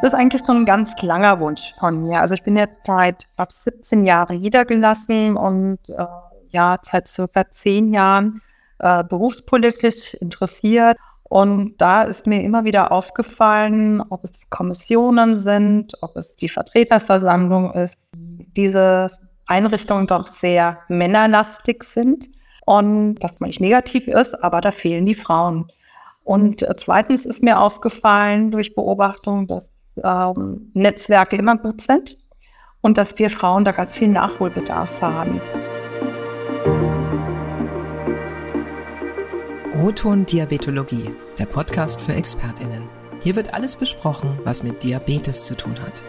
Das ist eigentlich schon ein ganz langer Wunsch von mir. Also ich bin jetzt seit ab 17 Jahren niedergelassen und äh, ja, seit circa zehn Jahren äh, berufspolitisch interessiert. Und da ist mir immer wieder aufgefallen, ob es Kommissionen sind, ob es die Vertreterversammlung ist, diese Einrichtungen doch sehr männerlastig sind. Und was nicht negativ ist, aber da fehlen die Frauen. Und äh, zweitens ist mir aufgefallen durch Beobachtung, dass ähm, Netzwerke immer gut sind und dass wir Frauen da ganz viel Nachholbedarf haben. O-Ton Diabetologie, der Podcast für ExpertInnen. Hier wird alles besprochen, was mit Diabetes zu tun hat.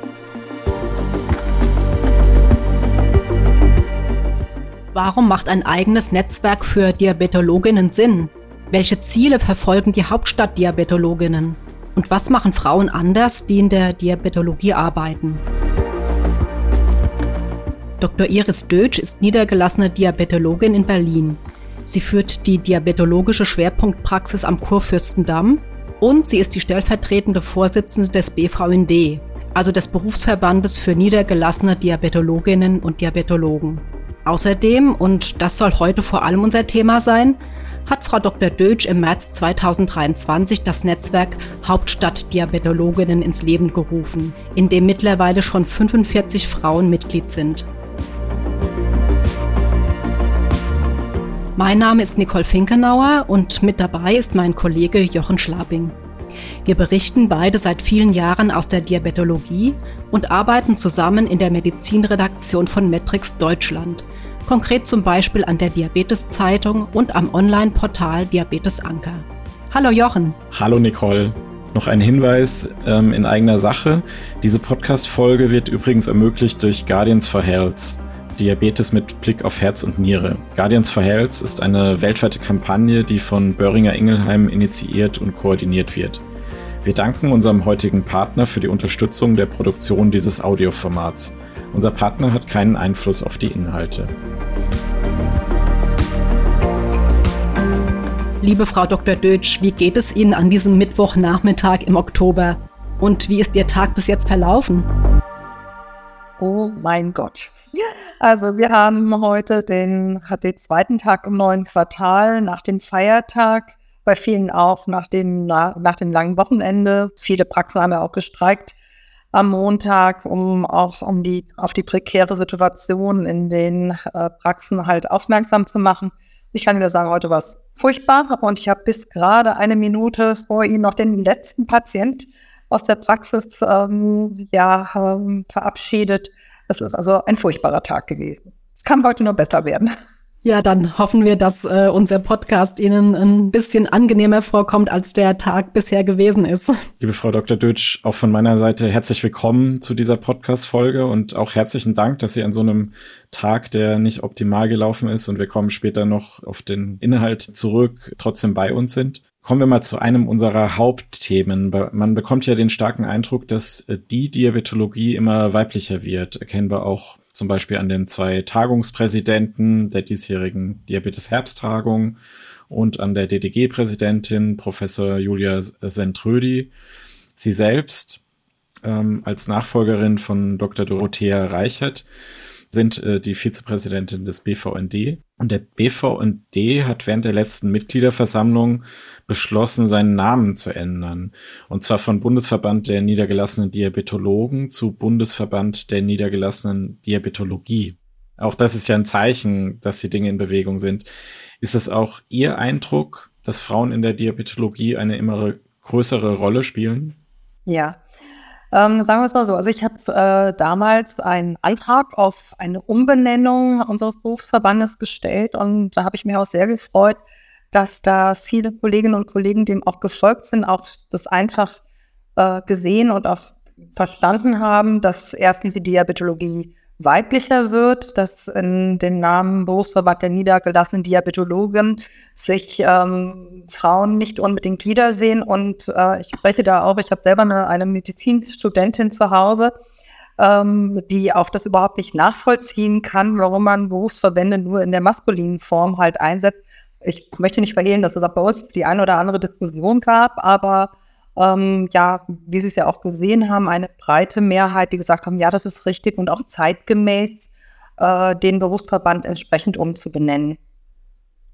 Warum macht ein eigenes Netzwerk für Diabetologinnen Sinn? Welche Ziele verfolgen die Hauptstadtdiabetologinnen? Und was machen Frauen anders, die in der Diabetologie arbeiten? Dr. Iris Dötsch ist niedergelassene Diabetologin in Berlin. Sie führt die diabetologische Schwerpunktpraxis am Kurfürstendamm und sie ist die stellvertretende Vorsitzende des BVND, also des Berufsverbandes für niedergelassene Diabetologinnen und Diabetologen. Außerdem, und das soll heute vor allem unser Thema sein, hat Frau Dr. Dötsch im März 2023 das Netzwerk Hauptstadt Diabetologinnen ins Leben gerufen, in dem mittlerweile schon 45 Frauen Mitglied sind. Mein Name ist Nicole Finkenauer und mit dabei ist mein Kollege Jochen Schlabing. Wir berichten beide seit vielen Jahren aus der Diabetologie und arbeiten zusammen in der Medizinredaktion von Metrix Deutschland – konkret zum Beispiel an der Diabetes-Zeitung und am Online-Portal Diabetes Anker. Hallo Jochen. Hallo Nicole. Noch ein Hinweis ähm, in eigener Sache. Diese Podcast-Folge wird übrigens ermöglicht durch Guardians for Health. Diabetes mit Blick auf Herz und Niere. Guardians for Health ist eine weltweite Kampagne, die von Böhringer Ingelheim initiiert und koordiniert wird. Wir danken unserem heutigen Partner für die Unterstützung der Produktion dieses Audioformats. Unser Partner hat keinen Einfluss auf die Inhalte. Liebe Frau Dr. Dötsch, wie geht es Ihnen an diesem Mittwochnachmittag im Oktober? Und wie ist Ihr Tag bis jetzt verlaufen? Oh mein Gott. Also wir haben heute den, den zweiten Tag im neuen Quartal nach dem Feiertag, bei vielen auch nach dem, nach, nach dem langen Wochenende. Viele Praxen haben ja auch gestreikt am Montag, um auf, um die, auf die prekäre Situation in den äh, Praxen halt aufmerksam zu machen. Ich kann wieder sagen, heute war es furchtbar und ich habe bis gerade eine Minute vor Ihnen noch den letzten Patient aus der Praxis ähm, ja, ähm, verabschiedet. Es ist also ein furchtbarer Tag gewesen. Es kann heute nur besser werden. Ja, dann hoffen wir, dass äh, unser Podcast Ihnen ein bisschen angenehmer vorkommt, als der Tag bisher gewesen ist. Liebe Frau Dr. Dötsch, auch von meiner Seite herzlich willkommen zu dieser Podcast-Folge und auch herzlichen Dank, dass Sie an so einem Tag, der nicht optimal gelaufen ist und wir kommen später noch auf den Inhalt zurück, trotzdem bei uns sind. Kommen wir mal zu einem unserer Hauptthemen. Man bekommt ja den starken Eindruck, dass äh, die Diabetologie immer weiblicher wird, erkennbar auch zum Beispiel an den zwei Tagungspräsidenten der diesjährigen Diabetes-Herbsttagung und an der DDG-Präsidentin Professor Julia Sentrödi. Sie selbst ähm, als Nachfolgerin von Dr. Dorothea Reichert sind äh, die Vizepräsidentin des BVND. Und der BVND hat während der letzten Mitgliederversammlung beschlossen, seinen Namen zu ändern. Und zwar von Bundesverband der niedergelassenen Diabetologen zu Bundesverband der niedergelassenen Diabetologie. Auch das ist ja ein Zeichen, dass die Dinge in Bewegung sind. Ist es auch Ihr Eindruck, dass Frauen in der Diabetologie eine immer größere Rolle spielen? Ja, ähm, sagen wir es mal so. Also ich habe äh, damals einen Antrag auf eine Umbenennung unseres Berufsverbandes gestellt und da habe ich mich auch sehr gefreut, dass da viele Kolleginnen und Kollegen dem auch gefolgt sind, auch das einfach äh, gesehen und auch verstanden haben, dass erstens die Diabetologie weiblicher wird, dass in dem Namen Berufsverband der niedergelassenen Diabetologen sich ähm, Frauen nicht unbedingt wiedersehen. Und äh, ich spreche da auch, ich habe selber eine, eine Medizinstudentin zu Hause, ähm, die auch das überhaupt nicht nachvollziehen kann, warum man Berufsverbände nur in der maskulinen Form halt einsetzt. Ich möchte nicht verhehlen, dass es auch bei uns die eine oder andere Diskussion gab, aber ähm, ja, wie Sie es ja auch gesehen haben, eine breite Mehrheit, die gesagt haben, ja, das ist richtig und auch zeitgemäß, äh, den Berufsverband entsprechend umzubenennen.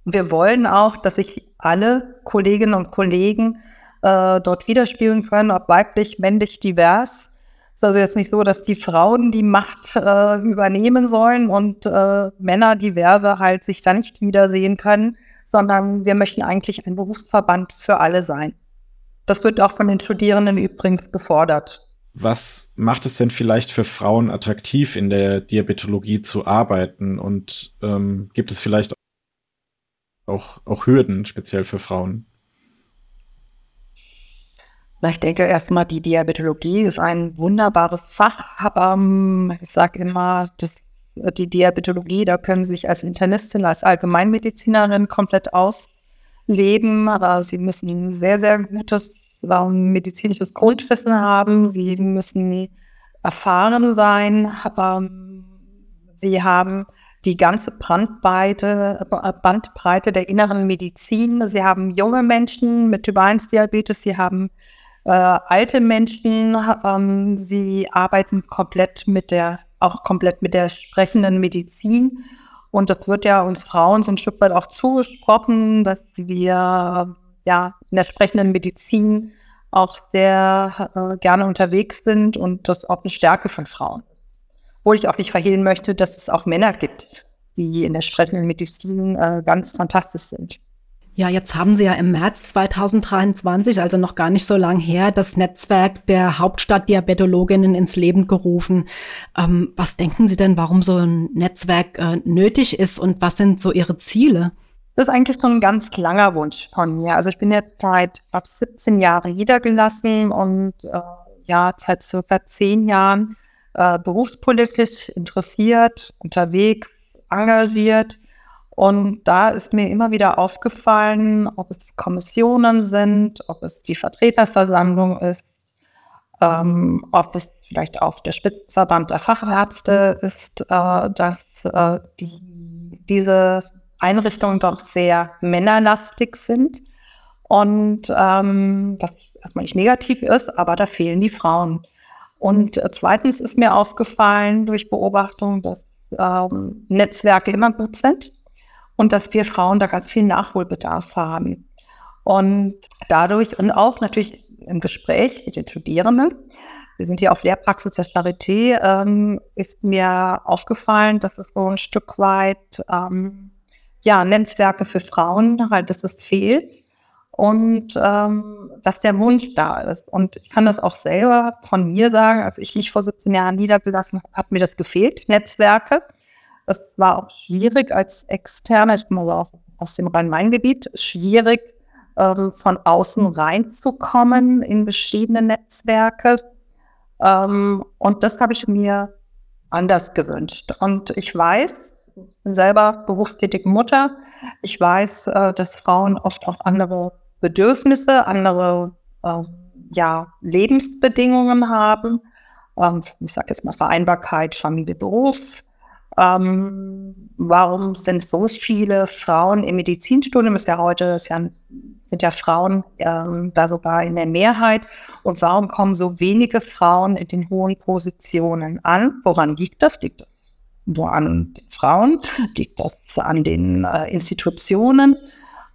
Wir wollen auch, dass sich alle Kolleginnen und Kollegen äh, dort widerspiegeln können, ob weiblich, männlich, divers. Es ist also jetzt nicht so, dass die Frauen die Macht äh, übernehmen sollen und äh, Männer diverse halt sich da nicht wiedersehen können, sondern wir möchten eigentlich ein Berufsverband für alle sein. Das wird auch von den Studierenden übrigens gefordert. Was macht es denn vielleicht für Frauen attraktiv, in der Diabetologie zu arbeiten? Und ähm, gibt es vielleicht auch, auch Hürden, speziell für Frauen? Na, ich denke erstmal, die Diabetologie ist ein wunderbares Fach. Ähm, ich sage immer, dass die Diabetologie, da können Sie sich als Internistin, als Allgemeinmedizinerin komplett ausleben. Aber Sie müssen sehr, sehr gutes ähm, medizinisches Grundwissen haben. Sie müssen erfahren sein. Ähm, Sie haben die ganze Bandbreite, Bandbreite der inneren Medizin. Sie haben junge Menschen mit Typ 1 Diabetes, sie haben äh, alte Menschen, ähm, sie arbeiten komplett mit der, auch komplett mit der sprechenden Medizin. Und das wird ja uns Frauen so ein Stück weit auch zugesprochen, dass wir ja in der sprechenden Medizin auch sehr äh, gerne unterwegs sind und das auch eine Stärke von Frauen ist wo ich auch nicht verhehlen möchte, dass es auch Männer gibt, die in der sprechenden Medizin äh, ganz fantastisch sind. Ja, jetzt haben Sie ja im März 2023, also noch gar nicht so lang her, das Netzwerk der Hauptstadtdiabetologinnen ins Leben gerufen. Ähm, was denken Sie denn, warum so ein Netzwerk äh, nötig ist und was sind so Ihre Ziele? Das ist eigentlich schon ein ganz langer Wunsch von mir. Also ich bin jetzt seit ab 17 Jahren niedergelassen und äh, ja, seit circa zehn Jahren äh, berufspolitisch interessiert, unterwegs, engagiert. Und da ist mir immer wieder aufgefallen, ob es Kommissionen sind, ob es die Vertreterversammlung ist, ähm, ob es vielleicht auch der Spitzenverband der Fachärzte ist, äh, dass äh, die, diese Einrichtungen doch sehr männerlastig sind. Und ähm, das erstmal nicht negativ ist, aber da fehlen die Frauen. Und äh, zweitens ist mir aufgefallen durch Beobachtung, dass ähm, Netzwerke immer gut sind und dass wir Frauen da ganz viel Nachholbedarf haben. Und dadurch und auch natürlich im Gespräch mit den Studierenden, wir sind hier auf Lehrpraxis der Charité, ähm, ist mir aufgefallen, dass es so ein Stück weit ähm, ja, Netzwerke für Frauen halt, dass es fehlt und ähm, dass der Wunsch da ist. Und ich kann das auch selber von mir sagen, als ich mich vor 17 Jahren niedergelassen habe, hat mir das gefehlt, Netzwerke. Das war auch schwierig als Externe, ich komme auch aus dem Rhein-Main-Gebiet, schwierig ähm, von außen reinzukommen in verschiedene Netzwerke. Ähm, und das habe ich mir anders gewünscht. Und ich weiß, ich bin selber berufstätige Mutter, ich weiß, äh, dass Frauen oft auch andere Bedürfnisse, andere äh, ja, Lebensbedingungen haben. Ähm, ich sage jetzt mal Vereinbarkeit, Familie, Beruf. Ähm, warum sind so viele Frauen im Medizinstudium? Ist ja heute ist ja, sind ja Frauen ähm, da sogar in der Mehrheit. Und warum kommen so wenige Frauen in den hohen Positionen an? Woran liegt das? Liegt das nur an den Frauen? Liegt das an den äh, Institutionen?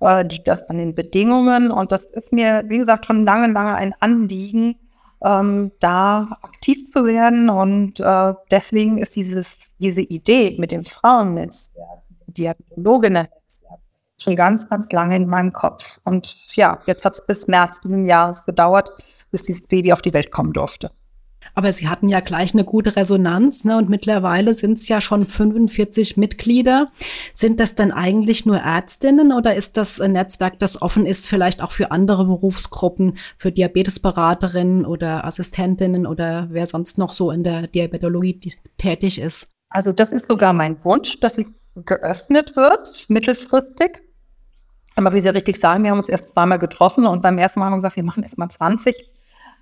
äh, liegt das an den Bedingungen. Und das ist mir, wie gesagt, schon lange, lange ein Anliegen, ähm, da aktiv zu werden. Und äh, deswegen ist dieses, diese Idee mit dem Frauennetzwerk, Diabetologinnen-Netzwerk, schon ganz, ganz lange in meinem Kopf. Und ja, jetzt hat es bis März diesen Jahres gedauert, bis dieses Baby auf die Welt kommen durfte. Aber Sie hatten ja gleich eine gute Resonanz, ne? Und mittlerweile sind es ja schon 45 Mitglieder. Sind das denn eigentlich nur Ärztinnen oder ist das ein Netzwerk, das offen ist, vielleicht auch für andere Berufsgruppen, für Diabetesberaterinnen oder Assistentinnen oder wer sonst noch so in der Diabetologie tätig ist? Also das ist sogar mein Wunsch, dass es geöffnet wird, mittelfristig. Aber wie Sie richtig sagen, wir haben uns erst zweimal getroffen und beim ersten Mal haben wir gesagt, wir machen erst mal 20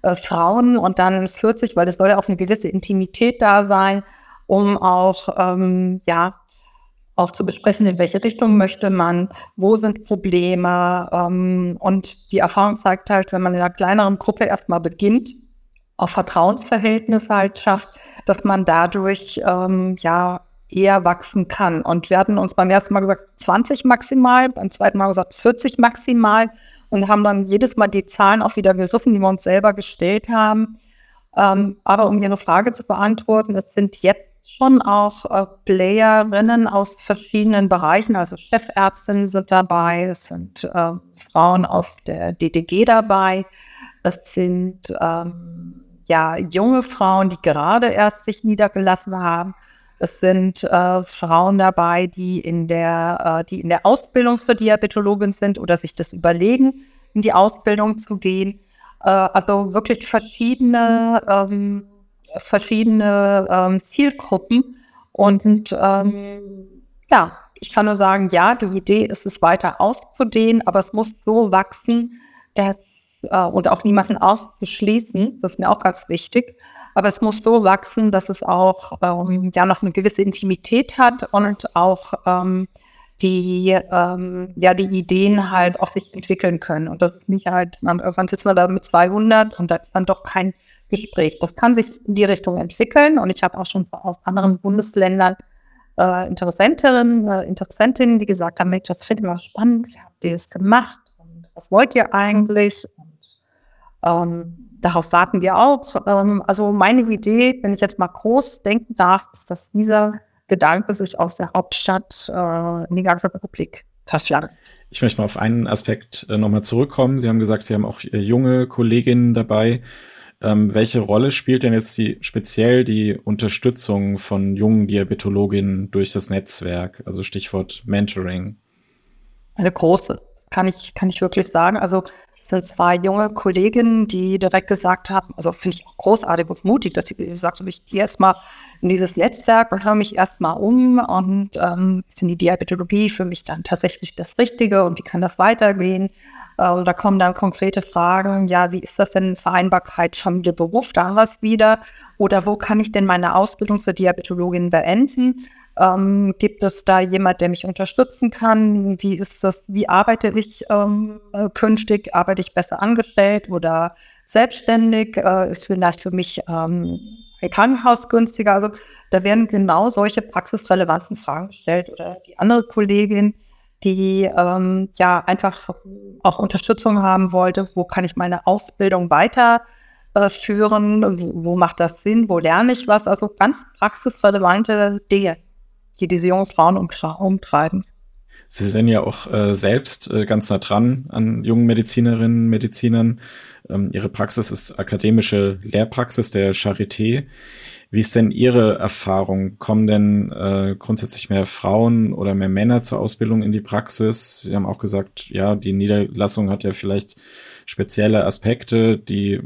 äh, Frauen und dann 40, weil es soll ja auch eine gewisse Intimität da sein, um auch, ähm, ja, auch zu besprechen, in welche Richtung möchte man, wo sind Probleme. Ähm, und die Erfahrung zeigt halt, wenn man in einer kleineren Gruppe erstmal beginnt, auf Vertrauensverhältnisse halt schafft, dass man dadurch ähm, ja eher wachsen kann. Und wir hatten uns beim ersten Mal gesagt 20 maximal, beim zweiten Mal gesagt 40 maximal und haben dann jedes Mal die Zahlen auch wieder gerissen, die wir uns selber gestellt haben. Ähm, aber um Ihre Frage zu beantworten, es sind jetzt schon auch äh, Playerinnen aus verschiedenen Bereichen, also Chefärztinnen sind dabei, es sind äh, Frauen aus der DDG dabei, es sind ähm, ja junge Frauen, die gerade erst sich niedergelassen haben. Es sind äh, Frauen dabei, die in der, äh, die in der Ausbildung für Diabetologin sind oder sich das überlegen, in die Ausbildung zu gehen. Äh, also wirklich verschiedene, ähm, verschiedene ähm, Zielgruppen. Und ähm, ja, ich kann nur sagen, ja, die Idee ist es weiter auszudehnen, aber es muss so wachsen, dass äh, und auch niemanden auszuschließen. Das ist mir auch ganz wichtig. Aber es muss so wachsen, dass es auch ähm, ja noch eine gewisse Intimität hat und auch ähm, die ähm, ja die Ideen halt auch sich entwickeln können. Und das ist nicht halt, man, irgendwann sitzt man da mit 200 und da ist dann doch kein Gespräch. Das kann sich in die Richtung entwickeln. Und ich habe auch schon aus anderen Bundesländern äh, Interessentinnen, äh, Interessentinnen, die gesagt haben, Mensch, das finde ich mal spannend, habt ihr das gemacht? Und was wollt ihr eigentlich? Ähm, darauf warten wir auch. Ähm, also meine Idee, wenn ich jetzt mal groß denken darf, ist, dass dieser Gedanke sich aus der Hauptstadt äh, in die ganze Republik verschlanzt. Ich möchte mal auf einen Aspekt äh, nochmal zurückkommen. Sie haben gesagt, Sie haben auch äh, junge Kolleginnen dabei. Ähm, welche Rolle spielt denn jetzt die speziell die Unterstützung von jungen Diabetologinnen durch das Netzwerk? Also Stichwort Mentoring. Eine große, das kann ich, kann ich wirklich sagen. Also sind zwei junge Kolleginnen, die direkt gesagt haben, also finde ich auch großartig und mutig, dass sie gesagt haben, ich gehe jetzt mal in dieses Netzwerk und höre mich erstmal um und ähm, ist in die Diabetologie für mich dann tatsächlich das Richtige und wie kann das weitergehen? Äh, und da kommen dann konkrete Fragen, ja, wie ist das denn Vereinbarkeit Familie, Beruf, da es wieder. Oder wo kann ich denn meine Ausbildung zur Diabetologin beenden? Ähm, gibt es da jemand, der mich unterstützen kann? Wie ist das, wie arbeite ich ähm, äh, künftig? Arbeite ich besser angestellt oder selbstständig? Äh, ist vielleicht für mich ähm, ein Krankenhaus günstiger? Also da werden genau solche praxisrelevanten Fragen gestellt. Oder die andere Kollegin, die ähm, ja einfach auch Unterstützung haben wollte, wo kann ich meine Ausbildung weiter äh, wo, wo macht das Sinn, wo lerne ich was? Also ganz praxisrelevante Dinge die diese jungen Frauen umtreiben. Sie sind ja auch äh, selbst äh, ganz nah dran an jungen Medizinerinnen, Medizinern. Ähm, Ihre Praxis ist akademische Lehrpraxis der Charité. Wie ist denn Ihre Erfahrung? Kommen denn äh, grundsätzlich mehr Frauen oder mehr Männer zur Ausbildung in die Praxis? Sie haben auch gesagt, ja, die Niederlassung hat ja vielleicht spezielle Aspekte, die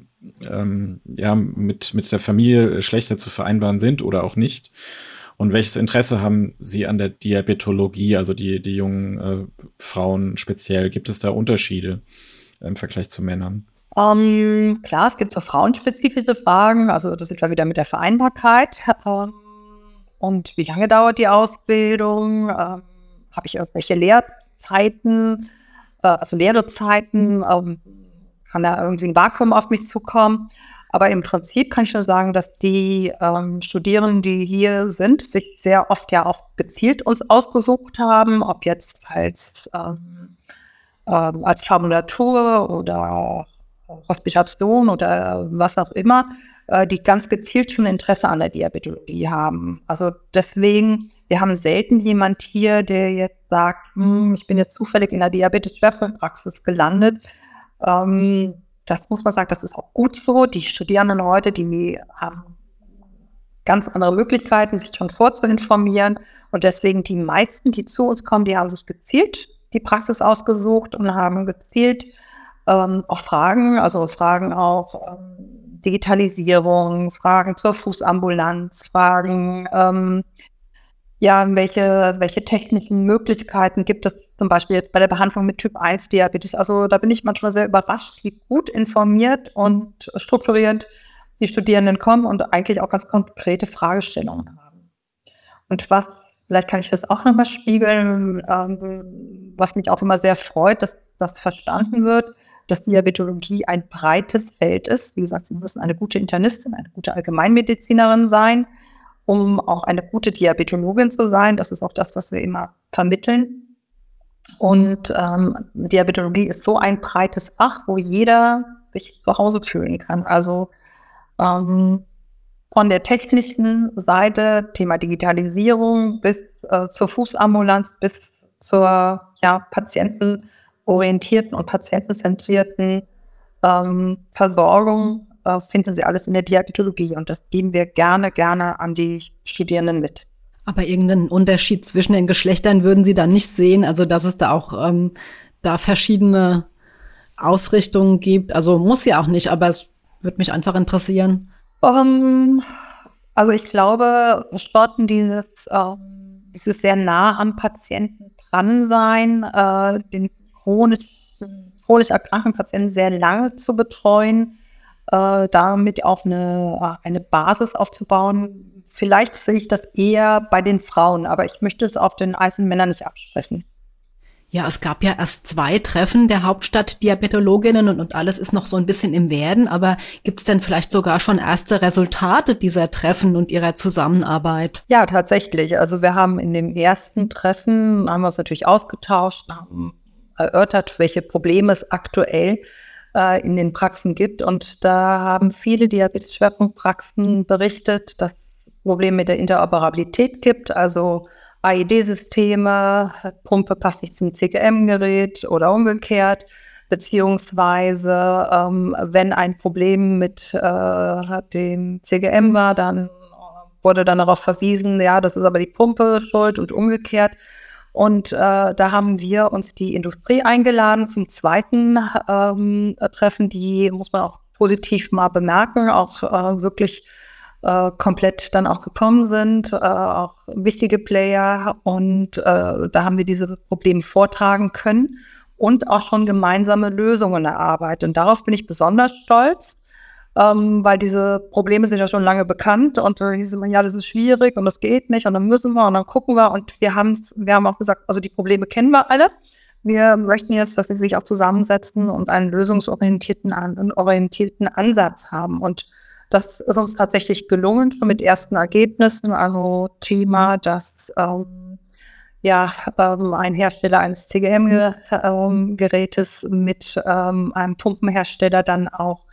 ähm, ja mit, mit der Familie schlechter zu vereinbaren sind oder auch nicht. Und welches Interesse haben Sie an der Diabetologie, also die, die jungen äh, Frauen speziell? Gibt es da Unterschiede im Vergleich zu Männern? Ähm, klar, es gibt so frauenspezifische Fragen. Also das sind wir wieder mit der Vereinbarkeit. Um, und wie lange dauert die Ausbildung? Ähm, Habe ich irgendwelche Lehrzeiten, äh, also Lehrezeiten? kann da irgendwie ein Vakuum auf mich zukommen? Aber im Prinzip kann ich schon sagen, dass die ähm, Studierenden, die hier sind, sich sehr oft ja auch gezielt uns ausgesucht haben, ob jetzt als, ähm, ähm, als Formulatur oder Hospitation oder was auch immer, äh, die ganz gezielt schon Interesse an der Diabetologie haben. Also deswegen, wir haben selten jemand hier, der jetzt sagt, hm, ich bin jetzt zufällig in der Diabetes-Schwerpunktpraxis gelandet. Ähm, das muss man sagen, das ist auch gut so. Die Studierenden heute, die haben ganz andere Möglichkeiten, sich schon vorzuinformieren. Und deswegen die meisten, die zu uns kommen, die haben sich gezielt die Praxis ausgesucht und haben gezielt ähm, auch Fragen, also Fragen auch ähm, Digitalisierung, Fragen zur Fußambulanz, Fragen, ähm, ja, welche, welche technischen Möglichkeiten gibt es zum Beispiel jetzt bei der Behandlung mit Typ 1 Diabetes? Also da bin ich manchmal sehr überrascht, wie gut informiert und strukturiert die Studierenden kommen und eigentlich auch ganz konkrete Fragestellungen haben. Und was vielleicht kann ich das auch nochmal spiegeln, ähm, was mich auch immer sehr freut, dass das verstanden wird, dass Diabetologie ein breites Feld ist. Wie gesagt, Sie müssen eine gute Internistin, eine gute Allgemeinmedizinerin sein, um auch eine gute Diabetologin zu sein. Das ist auch das, was wir immer vermitteln. Und ähm, Diabetologie ist so ein breites Fach, wo jeder sich zu Hause fühlen kann. Also ähm, von der technischen Seite, Thema Digitalisierung, bis äh, zur Fußambulanz, bis zur ja, patientenorientierten und patientenzentrierten ähm, Versorgung äh, finden Sie alles in der Diabetologie und das geben wir gerne, gerne an die Studierenden mit. Aber irgendeinen Unterschied zwischen den Geschlechtern würden Sie da nicht sehen, also dass es da auch ähm, da verschiedene Ausrichtungen gibt. Also muss ja auch nicht, aber es würde mich einfach interessieren. Um, also ich glaube, Sporten dieses, ähm, dieses sehr nah am Patienten dran sein, äh, den chronisch, chronisch erkrankten Patienten sehr lange zu betreuen, äh, damit auch eine, eine Basis aufzubauen. Vielleicht sehe ich das eher bei den Frauen, aber ich möchte es auf den einzelnen Männern nicht absprechen. Ja, es gab ja erst zwei Treffen der Hauptstadt-Diabetologinnen und, und alles ist noch so ein bisschen im Werden, aber gibt es denn vielleicht sogar schon erste Resultate dieser Treffen und ihrer Zusammenarbeit? Ja, tatsächlich. Also wir haben in dem ersten Treffen, haben wir uns natürlich ausgetauscht, haben erörtert, welche Probleme es aktuell äh, in den Praxen gibt. Und da haben viele Diabetes-Schwerpunktpraxen berichtet, dass es Probleme mit der Interoperabilität gibt, also AED-Systeme, Pumpe passt nicht zum CGM-Gerät oder umgekehrt, beziehungsweise ähm, wenn ein Problem mit äh, dem CGM war, dann wurde dann darauf verwiesen, ja, das ist aber die Pumpe schuld und umgekehrt. Und äh, da haben wir uns die Industrie eingeladen zum zweiten ähm, Treffen, die muss man auch positiv mal bemerken, auch äh, wirklich äh, komplett dann auch gekommen sind, äh, auch wichtige Player. Und äh, da haben wir diese Probleme vortragen können und auch schon gemeinsame Lösungen erarbeitet. Und darauf bin ich besonders stolz. Ähm, weil diese Probleme sind ja schon lange bekannt und da hieß immer, ja, das ist schwierig und das geht nicht und dann müssen wir und dann gucken wir und wir haben wir haben auch gesagt, also die Probleme kennen wir alle. Wir möchten jetzt, dass sie sich auch zusammensetzen und einen lösungsorientierten orientierten Ansatz haben und das ist uns tatsächlich gelungen, schon mit ersten Ergebnissen. Also Thema, dass ähm, ja, ähm, ein Hersteller eines CGM-Gerätes mit ähm, einem Pumpenhersteller dann auch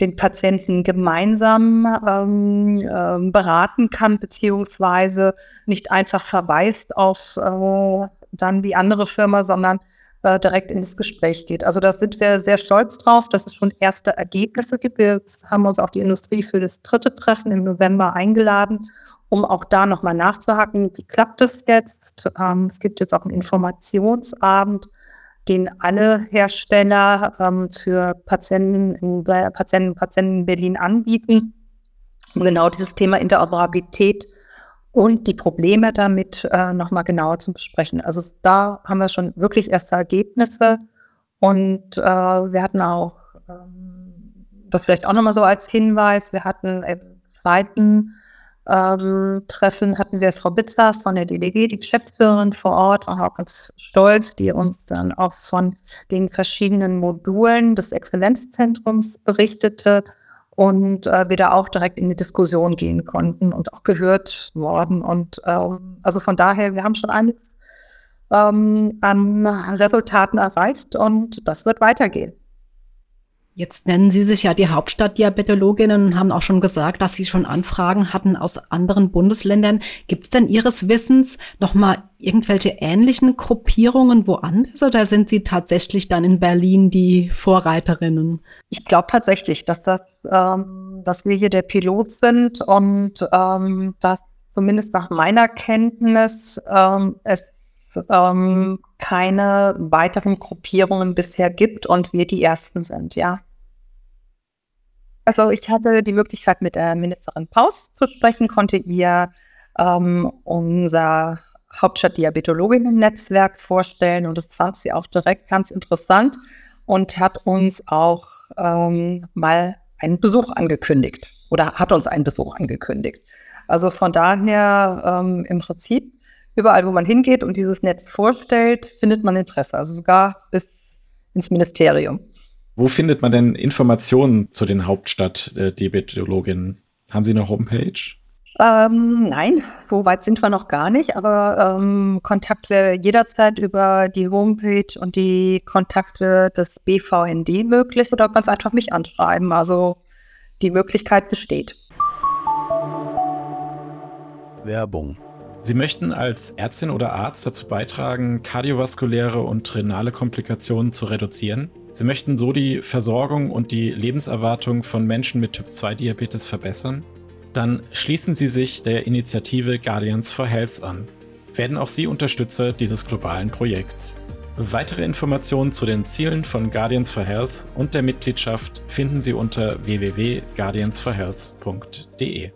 den Patienten gemeinsam ähm, äh, beraten kann, beziehungsweise nicht einfach verweist auf äh, dann die andere Firma, sondern äh, direkt in das Gespräch geht. Also da sind wir sehr stolz drauf, dass es schon erste Ergebnisse gibt. Wir haben uns auch die Industrie für das dritte Treffen im November eingeladen, um auch da nochmal nachzuhaken, wie klappt es jetzt? Ähm, es gibt jetzt auch einen Informationsabend, den alle Hersteller ähm, für Patienten Patienten, Patienten in Berlin anbieten, um genau dieses Thema Interoperabilität und die Probleme damit äh, nochmal genauer zu besprechen. Also da haben wir schon wirklich erste Ergebnisse und äh, wir hatten auch, ähm, das vielleicht auch nochmal so als Hinweis, wir hatten im zweiten ähm, Treffen hatten wir Frau Bitzers von der DDG, die Geschäftsführerin vor Ort, und auch ganz stolz, die uns dann auch von den verschiedenen Modulen des Exzellenzzentrums berichtete und äh, wir da auch direkt in die Diskussion gehen konnten und auch gehört worden. Und ähm, also von daher, wir haben schon einiges ähm, an Resultaten erreicht und das wird weitergehen. Jetzt nennen Sie sich ja die Hauptstadtdiabetologinnen und haben auch schon gesagt, dass Sie schon Anfragen hatten aus anderen Bundesländern. Gibt es denn Ihres Wissens noch mal irgendwelche ähnlichen Gruppierungen woanders oder sind Sie tatsächlich dann in Berlin die Vorreiterinnen? Ich glaube tatsächlich, dass das, ähm, dass wir hier der Pilot sind und ähm, dass zumindest nach meiner Kenntnis ähm, es ähm, keine weiteren Gruppierungen bisher gibt und wir die ersten sind, ja. Also ich hatte die Möglichkeit, mit der Ministerin Paus zu sprechen, konnte ihr ähm, unser Hauptstadt-Diabetologinnen-Netzwerk vorstellen und das fand sie auch direkt ganz interessant und hat uns auch ähm, mal einen Besuch angekündigt oder hat uns einen Besuch angekündigt. Also von daher ähm, im Prinzip überall, wo man hingeht und dieses Netz vorstellt, findet man Interesse, also sogar bis ins Ministerium. Wo findet man denn Informationen zu den Hauptstadt-Diabetologinnen? Haben Sie eine Homepage? Ähm, nein, so weit sind wir noch gar nicht, aber ähm, Kontakt wäre jederzeit über die Homepage und die Kontakte des BVND möglich oder ganz einfach mich anschreiben. Also die Möglichkeit besteht. Werbung. Sie möchten als Ärztin oder Arzt dazu beitragen, kardiovaskuläre und renale Komplikationen zu reduzieren? Sie möchten so die Versorgung und die Lebenserwartung von Menschen mit Typ-2-Diabetes verbessern? Dann schließen Sie sich der Initiative Guardians for Health an. Werden auch Sie Unterstützer dieses globalen Projekts. Weitere Informationen zu den Zielen von Guardians for Health und der Mitgliedschaft finden Sie unter www.guardiansforhealth.de.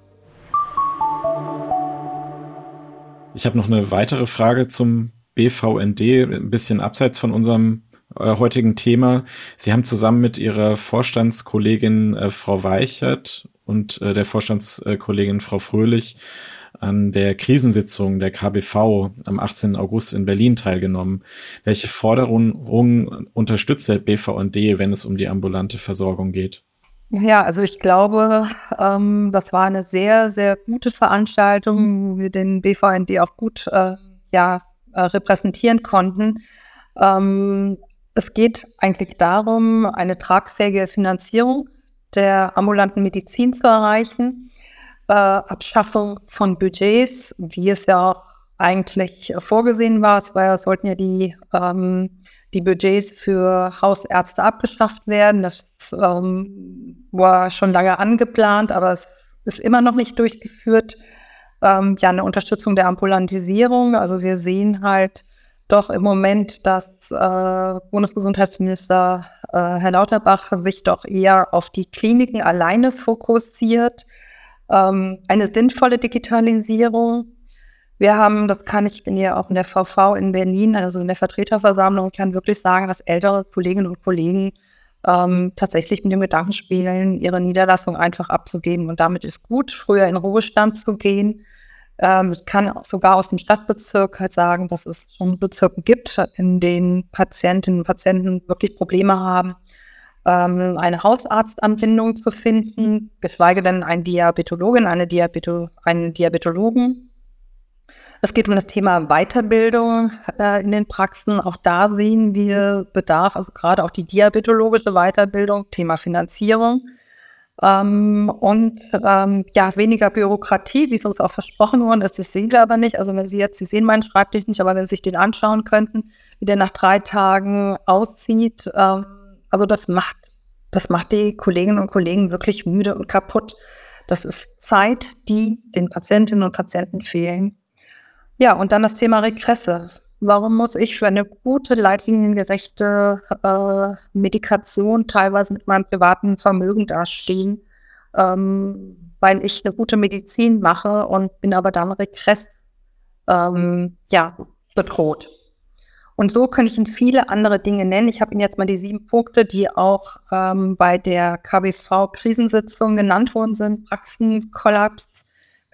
Ich habe noch eine weitere Frage zum BVND, ein bisschen abseits von unserem äh, heutigen Thema. Sie haben zusammen mit Ihrer Vorstandskollegin äh, Frau Weichert und äh, der Vorstandskollegin Frau Fröhlich an der Krisensitzung der KBV am 18. August in Berlin teilgenommen. Welche Forderungen unterstützt der BVND, wenn es um die ambulante Versorgung geht? Ja, also ich glaube, ähm, das war eine sehr, sehr gute Veranstaltung, wo wir den BVND auch gut äh, ja, äh, repräsentieren konnten. Ähm, es geht eigentlich darum, eine tragfähige Finanzierung der ambulanten Medizin zu erreichen, äh, Abschaffung von Budgets, wie es ja auch eigentlich vorgesehen war. Es war, sollten ja die, ähm, die Budgets für Hausärzte abgeschafft werden. Das ähm, war schon lange angeplant, aber es ist immer noch nicht durchgeführt. Ähm, ja, eine Unterstützung der Ambulantisierung. Also wir sehen halt, doch im Moment, dass äh, Bundesgesundheitsminister äh, Herr Lauterbach sich doch eher auf die Kliniken alleine fokussiert. Ähm, eine sinnvolle Digitalisierung. Wir haben, das kann ich, bin ja auch in der VV in Berlin, also in der Vertreterversammlung, kann wirklich sagen, dass ältere Kolleginnen und Kollegen ähm, tatsächlich mit dem Gedanken spielen, ihre Niederlassung einfach abzugeben. Und damit ist gut, früher in Ruhestand zu gehen. Ähm, ich kann sogar aus dem Stadtbezirk halt sagen, dass es schon Bezirke gibt, in denen Patientinnen und Patienten wirklich Probleme haben, ähm, eine Hausarztanbindung zu finden, geschweige denn eine Diabetologin, eine Diabeto einen Diabetologen. Es geht um das Thema Weiterbildung äh, in den Praxen. Auch da sehen wir Bedarf, also gerade auch die diabetologische Weiterbildung, Thema Finanzierung. Ähm, und ähm, ja, weniger Bürokratie, wie es uns auch versprochen worden ist, das sehen wir aber nicht. Also wenn Sie jetzt, Sie sehen meinen Schreibtisch nicht, aber wenn Sie sich den anschauen könnten, wie der nach drei Tagen aussieht, ähm, also das macht, das macht die Kolleginnen und Kollegen wirklich müde und kaputt. Das ist Zeit, die den Patientinnen und Patienten fehlen. Ja, und dann das Thema Regresse. Warum muss ich für eine gute, leitliniengerechte äh, Medikation teilweise mit meinem privaten Vermögen dastehen, ähm, weil ich eine gute Medizin mache und bin aber dann Regress ähm, ja, bedroht. Und so könnte ich Ihnen viele andere Dinge nennen. Ich habe Ihnen jetzt mal die sieben Punkte, die auch ähm, bei der KBV-Krisensitzung genannt worden sind. Praxenkollaps,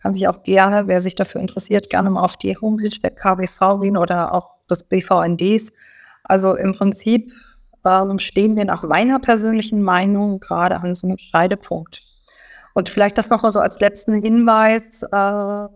kann sich auch gerne, wer sich dafür interessiert, gerne mal auf die Homepage der KBV gehen oder auch des BVNDs. Also im Prinzip ähm, stehen wir nach meiner persönlichen Meinung gerade an so einem Scheidepunkt. Und vielleicht das noch mal so als letzten Hinweis. Äh,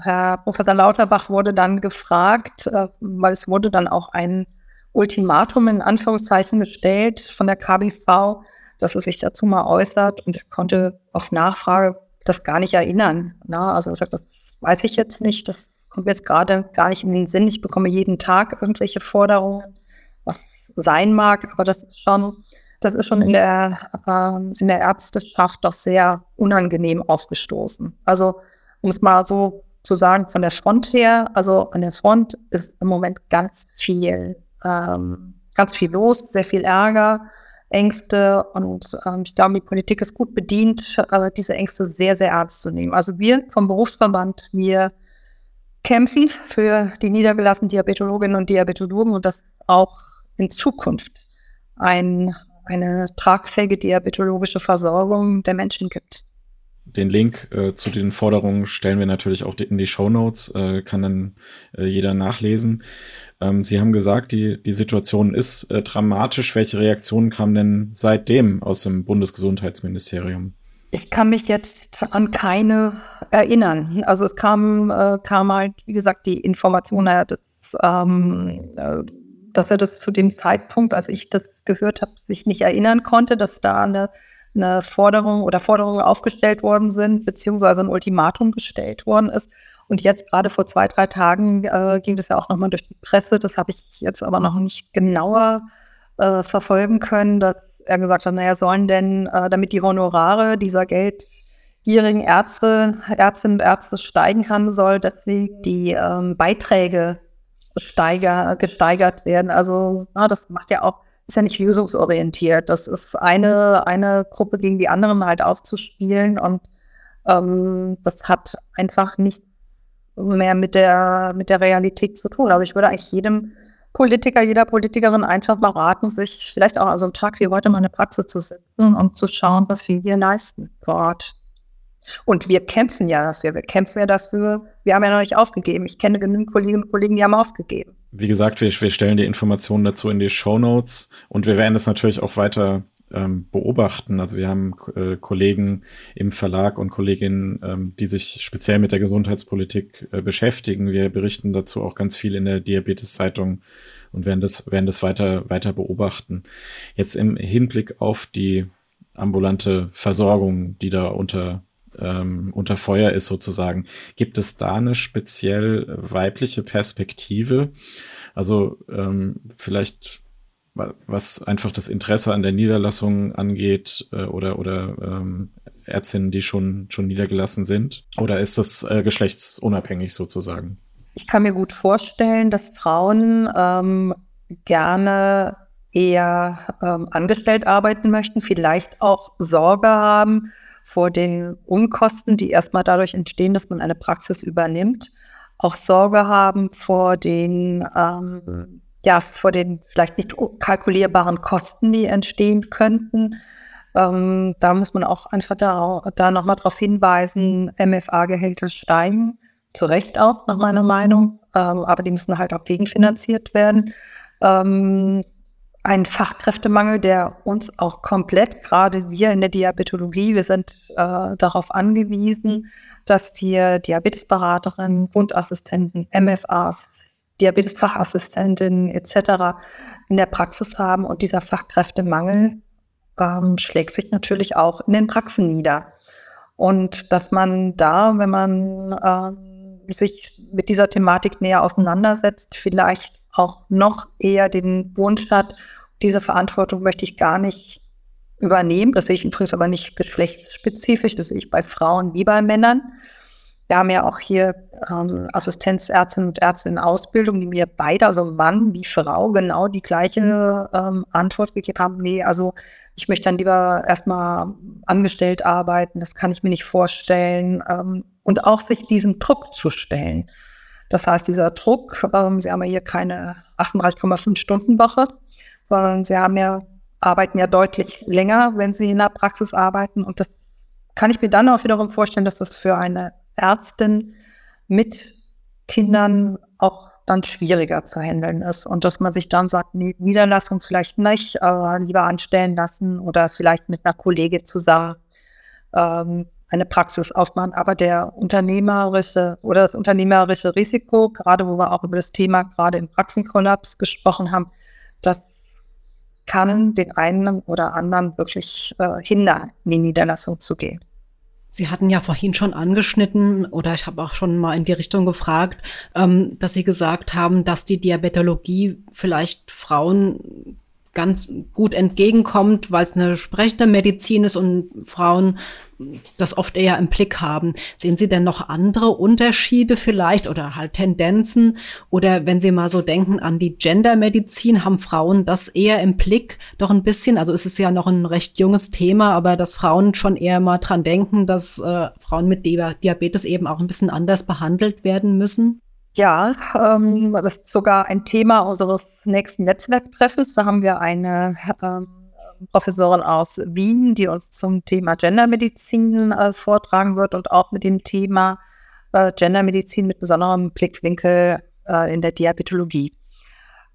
Herr Professor Lauterbach wurde dann gefragt, äh, weil es wurde dann auch ein Ultimatum in Anführungszeichen gestellt von der KBV, dass er sich dazu mal äußert und er konnte auf Nachfrage das gar nicht erinnern. Na, also er sagt, das weiß ich jetzt nicht, das kommt jetzt gerade gar nicht in den Sinn. Ich bekomme jeden Tag irgendwelche Forderungen, was sein mag, aber das ist schon, das ist schon in der, äh, in der Ärzteschaft doch sehr unangenehm aufgestoßen. Also, um es mal so zu sagen, von der Front her, also an der Front ist im Moment ganz viel, ähm, ganz viel los, sehr viel Ärger. Ängste und ähm, ich glaube, die Politik ist gut bedient, äh, diese Ängste sehr, sehr ernst zu nehmen. Also wir vom Berufsverband, wir kämpfen für die niedergelassenen Diabetologinnen und Diabetologen und das auch in Zukunft ein, eine tragfähige diabetologische Versorgung der Menschen gibt. Den Link äh, zu den Forderungen stellen wir natürlich auch in die Show Notes, äh, kann dann äh, jeder nachlesen. Ähm, Sie haben gesagt, die, die Situation ist äh, dramatisch. Welche Reaktionen kamen denn seitdem aus dem Bundesgesundheitsministerium? Ich kann mich jetzt an keine erinnern. Also es kam, äh, kam halt, wie gesagt, die Information, naja, das, ähm, äh, dass er das zu dem Zeitpunkt, als ich das gehört habe, sich nicht erinnern konnte, dass da eine, eine Forderung oder Forderungen aufgestellt worden sind, beziehungsweise ein Ultimatum gestellt worden ist. Und jetzt gerade vor zwei, drei Tagen äh, ging das ja auch nochmal durch die Presse. Das habe ich jetzt aber noch nicht genauer äh, verfolgen können, dass er gesagt hat, naja, sollen denn, äh, damit die Honorare dieser geldgierigen Ärzte, Ärztinnen und Ärzte steigen kann, soll deswegen die ähm, Beiträge steiger, gesteigert werden. Also na, das macht ja auch, ist ja nicht lösungsorientiert. Das ist eine, eine Gruppe gegen die anderen halt aufzuspielen und ähm, das hat einfach nichts mehr mit der, mit der Realität zu tun. Also ich würde eigentlich jedem Politiker, jeder Politikerin einfach mal raten, sich vielleicht auch an so einem Tag wie heute mal eine Praxis zu setzen und zu schauen, was wir hier leisten vor Ort. Und wir kämpfen ja dafür. Wir kämpfen ja dafür. Wir haben ja noch nicht aufgegeben. Ich kenne genügend Kolleginnen und Kollegen, die haben aufgegeben. Wie gesagt, wir, wir stellen die Informationen dazu in die Show Notes und wir werden das natürlich auch weiter ähm, beobachten. Also wir haben äh, Kollegen im Verlag und Kolleginnen, ähm, die sich speziell mit der Gesundheitspolitik äh, beschäftigen. Wir berichten dazu auch ganz viel in der Diabetes-Zeitung und werden das, werden das weiter, weiter beobachten. Jetzt im Hinblick auf die ambulante Versorgung, die da unter ähm, unter Feuer ist sozusagen. Gibt es da eine speziell weibliche Perspektive? Also ähm, vielleicht was einfach das Interesse an der Niederlassung angeht äh, oder oder ähm, Ärztinnen, die schon schon niedergelassen sind? Oder ist das äh, geschlechtsunabhängig sozusagen? Ich kann mir gut vorstellen, dass Frauen ähm, gerne eher ähm, angestellt arbeiten möchten, vielleicht auch Sorge haben vor den Unkosten, die erstmal dadurch entstehen, dass man eine Praxis übernimmt, auch Sorge haben vor den ähm, ja, vor den vielleicht nicht kalkulierbaren Kosten, die entstehen könnten. Ähm, da muss man auch einfach da, da nochmal darauf hinweisen, MFA-Gehälter steigen. Zu Recht auch, nach meiner Meinung. Ähm, aber die müssen halt auch gegenfinanziert werden. Ähm, ein Fachkräftemangel, der uns auch komplett, gerade wir in der Diabetologie, wir sind äh, darauf angewiesen, dass wir Diabetesberaterinnen, Wundassistenten, MFAs, Diabetesfachassistentin etc. in der Praxis haben und dieser Fachkräftemangel ähm, schlägt sich natürlich auch in den Praxen nieder. Und dass man da, wenn man ähm, sich mit dieser Thematik näher auseinandersetzt, vielleicht auch noch eher den Wunsch hat, diese Verantwortung möchte ich gar nicht übernehmen. Das sehe ich übrigens aber nicht geschlechtsspezifisch, das sehe ich bei Frauen wie bei Männern. Wir haben ja auch hier ähm, Assistenzärztinnen und Ärzte in Ausbildung, die mir beide, also Mann wie Frau, genau die gleiche ähm, Antwort gegeben haben. Nee, also ich möchte dann lieber erstmal angestellt arbeiten, das kann ich mir nicht vorstellen. Ähm, und auch sich diesem Druck zu stellen. Das heißt, dieser Druck, ähm, Sie haben ja hier keine 38,5 Stunden Woche, sondern Sie haben ja, arbeiten ja deutlich länger, wenn Sie in der Praxis arbeiten. Und das kann ich mir dann auch wiederum vorstellen, dass das für eine Ärztin mit Kindern auch dann schwieriger zu handeln ist und dass man sich dann sagt, Niederlassung vielleicht nicht, aber lieber anstellen lassen oder vielleicht mit einer Kollegin zusammen ähm, eine Praxis aufmachen. Aber der unternehmerische oder das unternehmerische Risiko, gerade wo wir auch über das Thema gerade im Praxenkollaps gesprochen haben, das kann den einen oder anderen wirklich äh, hindern, in die Niederlassung zu gehen. Sie hatten ja vorhin schon angeschnitten oder ich habe auch schon mal in die Richtung gefragt, ähm, dass Sie gesagt haben, dass die Diabetologie vielleicht Frauen ganz gut entgegenkommt, weil es eine sprechende Medizin ist und Frauen das oft eher im Blick haben. Sehen Sie denn noch andere Unterschiede vielleicht oder halt Tendenzen? Oder wenn Sie mal so denken an die Gendermedizin, haben Frauen das eher im Blick doch ein bisschen? Also es ist ja noch ein recht junges Thema, aber dass Frauen schon eher mal dran denken, dass äh, Frauen mit Diabetes eben auch ein bisschen anders behandelt werden müssen? Ja, ähm, das ist sogar ein Thema unseres nächsten Netzwerktreffens. Da haben wir eine ähm, Professorin aus Wien, die uns zum Thema Gendermedizin äh, vortragen wird und auch mit dem Thema äh, Gendermedizin mit besonderem Blickwinkel äh, in der Diabetologie.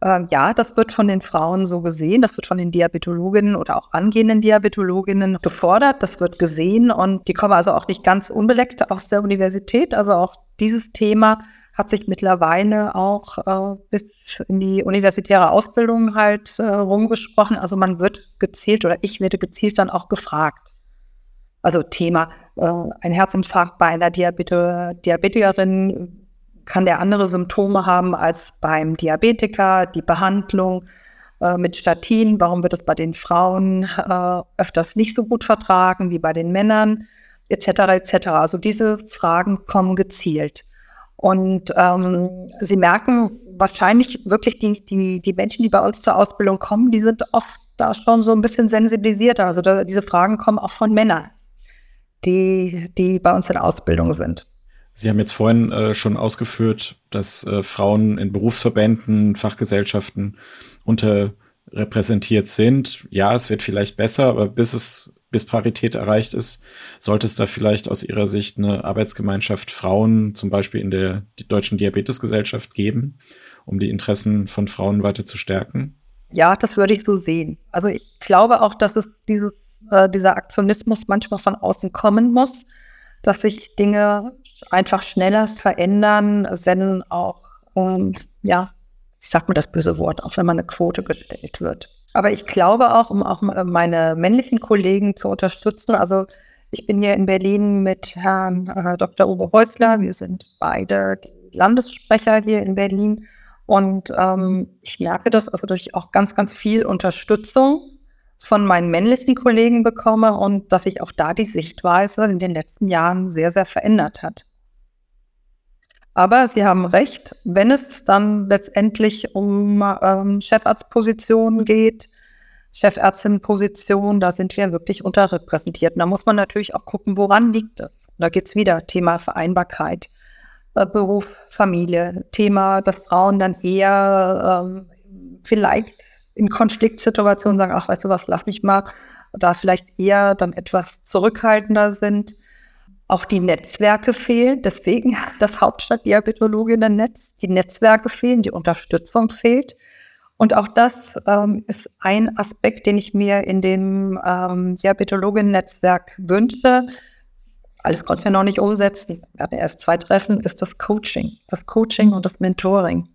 Ähm, ja, das wird von den Frauen so gesehen, das wird von den Diabetologinnen oder auch angehenden Diabetologinnen gefordert, das wird gesehen und die kommen also auch nicht ganz unbeleckt aus der Universität. Also auch dieses Thema hat sich mittlerweile auch äh, bis in die universitäre Ausbildung halt äh, rumgesprochen. Also man wird gezielt oder ich werde gezielt dann auch gefragt. Also Thema äh, ein Herzinfarkt bei einer Diabete Diabetikerin kann der andere Symptome haben als beim Diabetiker, die Behandlung äh, mit Statin, warum wird es bei den Frauen äh, öfters nicht so gut vertragen wie bei den Männern, etc. etc. Also diese Fragen kommen gezielt. Und ähm, Sie merken wahrscheinlich wirklich die, die, die Menschen, die bei uns zur Ausbildung kommen, die sind oft da schon so ein bisschen sensibilisierter. Also da, diese Fragen kommen auch von Männern, die, die bei uns in Ausbildung sind. Sie haben jetzt vorhin äh, schon ausgeführt, dass äh, Frauen in Berufsverbänden, Fachgesellschaften unterrepräsentiert sind. Ja, es wird vielleicht besser, aber bis es bis Parität erreicht ist, sollte es da vielleicht aus Ihrer Sicht eine Arbeitsgemeinschaft Frauen, zum Beispiel in der Deutschen Diabetesgesellschaft, geben, um die Interessen von Frauen weiter zu stärken? Ja, das würde ich so sehen. Also ich glaube auch, dass es dieses, äh, dieser Aktionismus manchmal von außen kommen muss, dass sich Dinge einfach schneller verändern, wenn auch, ähm, ja, ich sag mal das böse Wort, auch wenn man eine Quote gestellt wird. Aber ich glaube auch, um auch meine männlichen Kollegen zu unterstützen, also ich bin hier in Berlin mit Herrn äh, Dr. Uwe Häusler. Wir sind beide Landessprecher hier in Berlin. Und ähm, ich merke das, also dass ich auch ganz, ganz viel Unterstützung von meinen männlichen Kollegen bekomme und dass sich auch da die Sichtweise in den letzten Jahren sehr, sehr verändert hat. Aber Sie haben recht, wenn es dann letztendlich um ähm, Chefarztpositionen geht, Chefärztinnenposition, da sind wir wirklich unterrepräsentiert. Und da muss man natürlich auch gucken, woran liegt es. Da geht es wieder, Thema Vereinbarkeit, äh, Beruf, Familie, Thema, dass Frauen dann eher ähm, vielleicht in Konfliktsituationen sagen, ach, weißt du was, lass mich mal, da vielleicht eher dann etwas zurückhaltender sind. Auch die Netzwerke fehlen, deswegen das Hauptstadtdiabetologinnen-Netz. Die Netzwerke fehlen, die Unterstützung fehlt. Und auch das ähm, ist ein Aspekt, den ich mir in dem ähm, Diabetologen-Netzwerk wünsche. Alles konnten wir noch nicht umsetzen. Wir hatten erst zwei Treffen, ist das Coaching. Das Coaching und das Mentoring.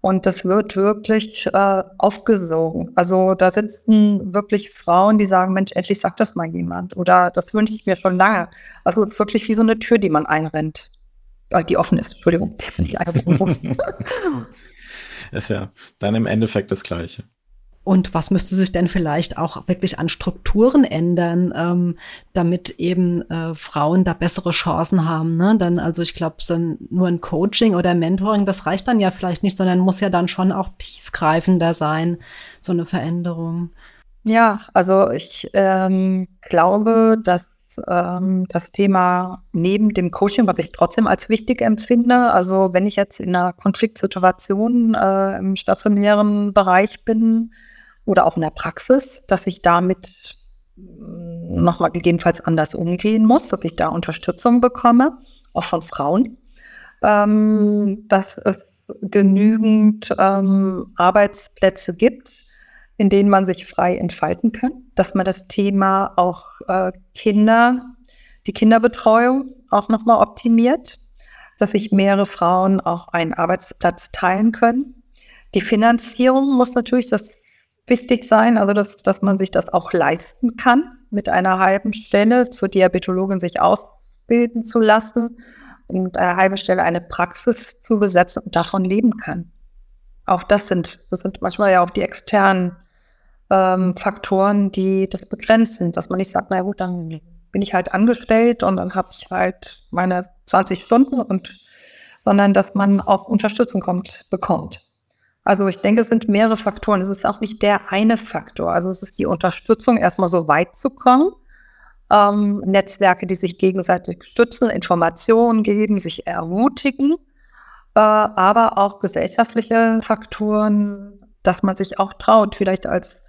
Und das wird wirklich äh, aufgesogen. Also da sitzen wirklich Frauen, die sagen, Mensch, endlich sagt das mal jemand. Oder das wünsche ich mir schon lange. Also es ist wirklich wie so eine Tür, die man einrennt. Äh, die offen ist, Entschuldigung, die ist ja dann im Endeffekt das Gleiche. Und was müsste sich denn vielleicht auch wirklich an Strukturen ändern, ähm, damit eben äh, Frauen da bessere Chancen haben? Ne? Dann, also ich glaube, so nur ein Coaching oder Mentoring, das reicht dann ja vielleicht nicht, sondern muss ja dann schon auch tiefgreifender sein, so eine Veränderung. Ja, also ich ähm, glaube, dass ähm, das Thema neben dem Coaching, was ich trotzdem als wichtig empfinde. Also wenn ich jetzt in einer Konfliktsituation äh, im stationären Bereich bin oder auch in der Praxis, dass ich damit mm, nochmal gegebenenfalls anders umgehen muss, dass ich da Unterstützung bekomme, auch von Frauen. Ähm, dass es genügend ähm, Arbeitsplätze gibt, in denen man sich frei entfalten kann, dass man das Thema auch äh, Kinder, die Kinderbetreuung auch nochmal optimiert, dass sich mehrere Frauen auch einen Arbeitsplatz teilen können. Die Finanzierung muss natürlich das wichtig sein, also dass, dass man sich das auch leisten kann, mit einer halben Stelle zur Diabetologin sich ausbilden zu lassen und einer halben Stelle eine Praxis zu besetzen und davon leben kann. Auch das sind, das sind manchmal ja auch die externen ähm, Faktoren, die das begrenzen, dass man nicht sagt, na gut, dann bin ich halt angestellt und dann habe ich halt meine 20 Stunden und sondern dass man auch Unterstützung kommt, bekommt. Also ich denke, es sind mehrere Faktoren. Es ist auch nicht der eine Faktor. Also es ist die Unterstützung, erstmal so weit zu kommen. Ähm, Netzwerke, die sich gegenseitig stützen, Informationen geben, sich ermutigen, äh, aber auch gesellschaftliche Faktoren, dass man sich auch traut, vielleicht als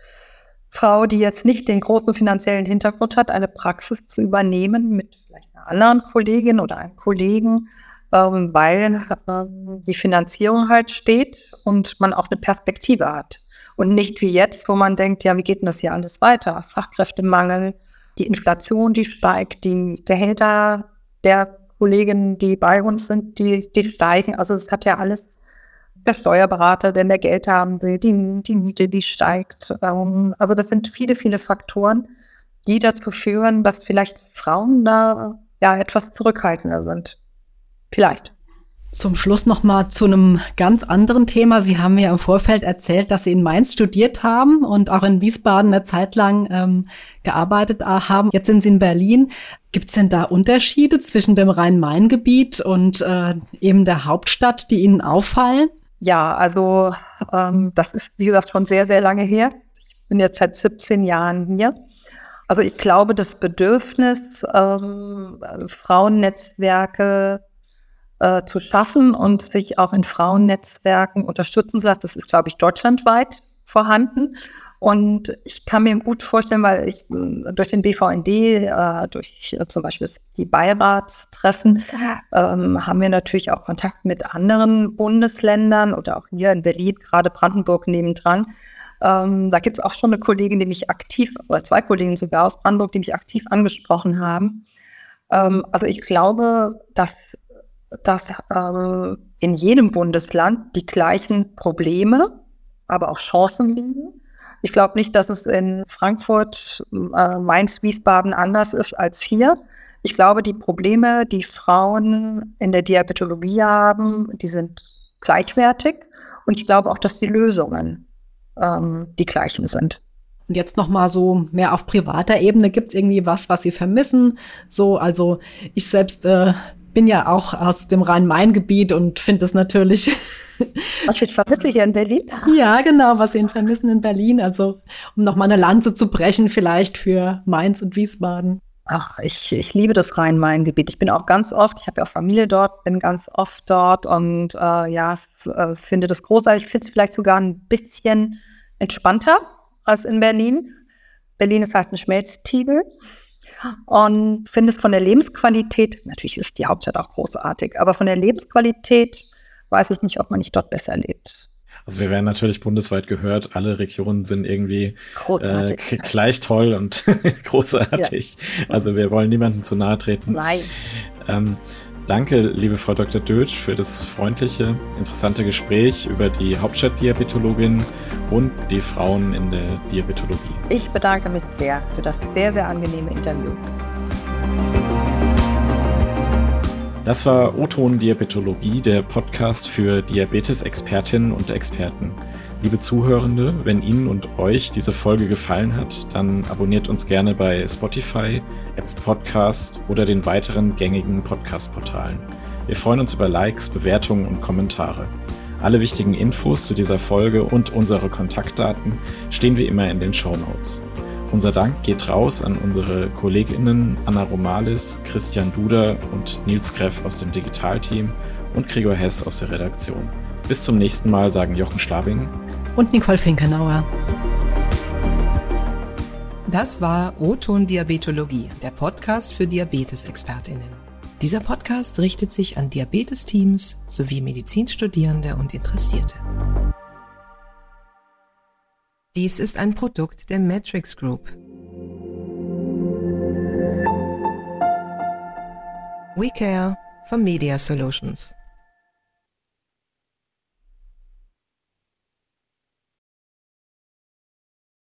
Frau, die jetzt nicht den großen finanziellen Hintergrund hat, eine Praxis zu übernehmen mit vielleicht einer anderen Kollegin oder einem Kollegen, ähm, weil ähm, die Finanzierung halt steht und man auch eine Perspektive hat. Und nicht wie jetzt, wo man denkt, ja, wie geht denn das hier alles weiter? Fachkräftemangel, die Inflation, die steigt, die Gehälter der Kolleginnen, die bei uns sind, die, die steigen. Also es hat ja alles der Steuerberater, der mehr Geld haben will, die, die Miete, die steigt. Ähm, also das sind viele, viele Faktoren, die dazu führen, dass vielleicht Frauen da ja etwas zurückhaltender sind. Vielleicht. Zum Schluss noch mal zu einem ganz anderen Thema. Sie haben mir im Vorfeld erzählt, dass Sie in Mainz studiert haben und auch in Wiesbaden eine Zeit lang ähm, gearbeitet haben. Jetzt sind Sie in Berlin. Gibt es denn da Unterschiede zwischen dem Rhein-Main-Gebiet und äh, eben der Hauptstadt, die Ihnen auffallen? Ja, also ähm, das ist, wie gesagt, schon sehr, sehr lange her. Ich bin jetzt seit 17 Jahren hier. Also ich glaube, das Bedürfnis, ähm, Frauennetzwerke äh, zu schaffen und sich auch in Frauennetzwerken unterstützen zu lassen, das ist, glaube ich, deutschlandweit vorhanden. Und ich kann mir gut vorstellen, weil ich äh, durch den BVND, äh, durch äh, zum Beispiel die Beiratstreffen, ähm, haben wir natürlich auch Kontakt mit anderen Bundesländern oder auch hier in Berlin, gerade Brandenburg nebendran. Ähm, da gibt es auch schon eine Kollegin, die mich aktiv, oder zwei Kolleginnen sogar aus Brandenburg, die mich aktiv angesprochen haben. Ähm, also ich glaube, dass, dass ähm, in jedem Bundesland die gleichen Probleme, aber auch Chancen liegen ich glaube nicht, dass es in Frankfurt, äh, Mainz, Wiesbaden anders ist als hier. Ich glaube, die Probleme, die Frauen in der Diabetologie haben, die sind gleichwertig. Und ich glaube auch, dass die Lösungen ähm, die gleichen sind. Und jetzt noch mal so mehr auf privater Ebene gibt es irgendwie was, was Sie vermissen? So, also ich selbst äh, bin ja auch aus dem Rhein-Main-Gebiet und finde es natürlich. Was ich vermisse hier in Berlin? Ja, genau, was Sie vermissen in Berlin. Also, um noch mal eine Lanze zu brechen, vielleicht für Mainz und Wiesbaden. Ach, ich, ich liebe das Rhein-Main-Gebiet. Ich bin auch ganz oft, ich habe ja auch Familie dort, bin ganz oft dort und äh, ja, äh, finde das großartig. Ich finde es vielleicht sogar ein bisschen entspannter als in Berlin. Berlin ist halt ein Schmelztiegel und finde es von der Lebensqualität, natürlich ist die Hauptstadt auch großartig, aber von der Lebensqualität weiß ich nicht, ob man nicht dort besser lebt. Also wir werden natürlich bundesweit gehört, alle Regionen sind irgendwie äh, gleich toll und großartig. Ja. Also wir wollen niemandem zu nahe treten. Nein. Ähm, Danke, liebe Frau Dr. Dötsch, für das freundliche, interessante Gespräch über die Hauptstadtdiabetologin und die Frauen in der Diabetologie. Ich bedanke mich sehr für das sehr, sehr angenehme Interview. Das war O-Ton Diabetologie, der Podcast für Diabetes-Expertinnen und Experten. Liebe Zuhörende, wenn Ihnen und euch diese Folge gefallen hat, dann abonniert uns gerne bei Spotify, Apple Podcast oder den weiteren gängigen Podcast-Portalen. Wir freuen uns über Likes, Bewertungen und Kommentare. Alle wichtigen Infos zu dieser Folge und unsere Kontaktdaten stehen wie immer in den Show Notes. Unser Dank geht raus an unsere Kolleginnen Anna Romalis, Christian Duder und Nils Greff aus dem Digitalteam und Gregor Hess aus der Redaktion. Bis zum nächsten Mal, sagen Jochen Schlabing und Nicole Finkenauer. Das war O-Ton Diabetologie, der Podcast für Diabetesexpertinnen. Dieser Podcast richtet sich an Diabetesteams sowie Medizinstudierende und Interessierte. Dies ist ein Produkt der Matrix Group. We Care for Media Solutions.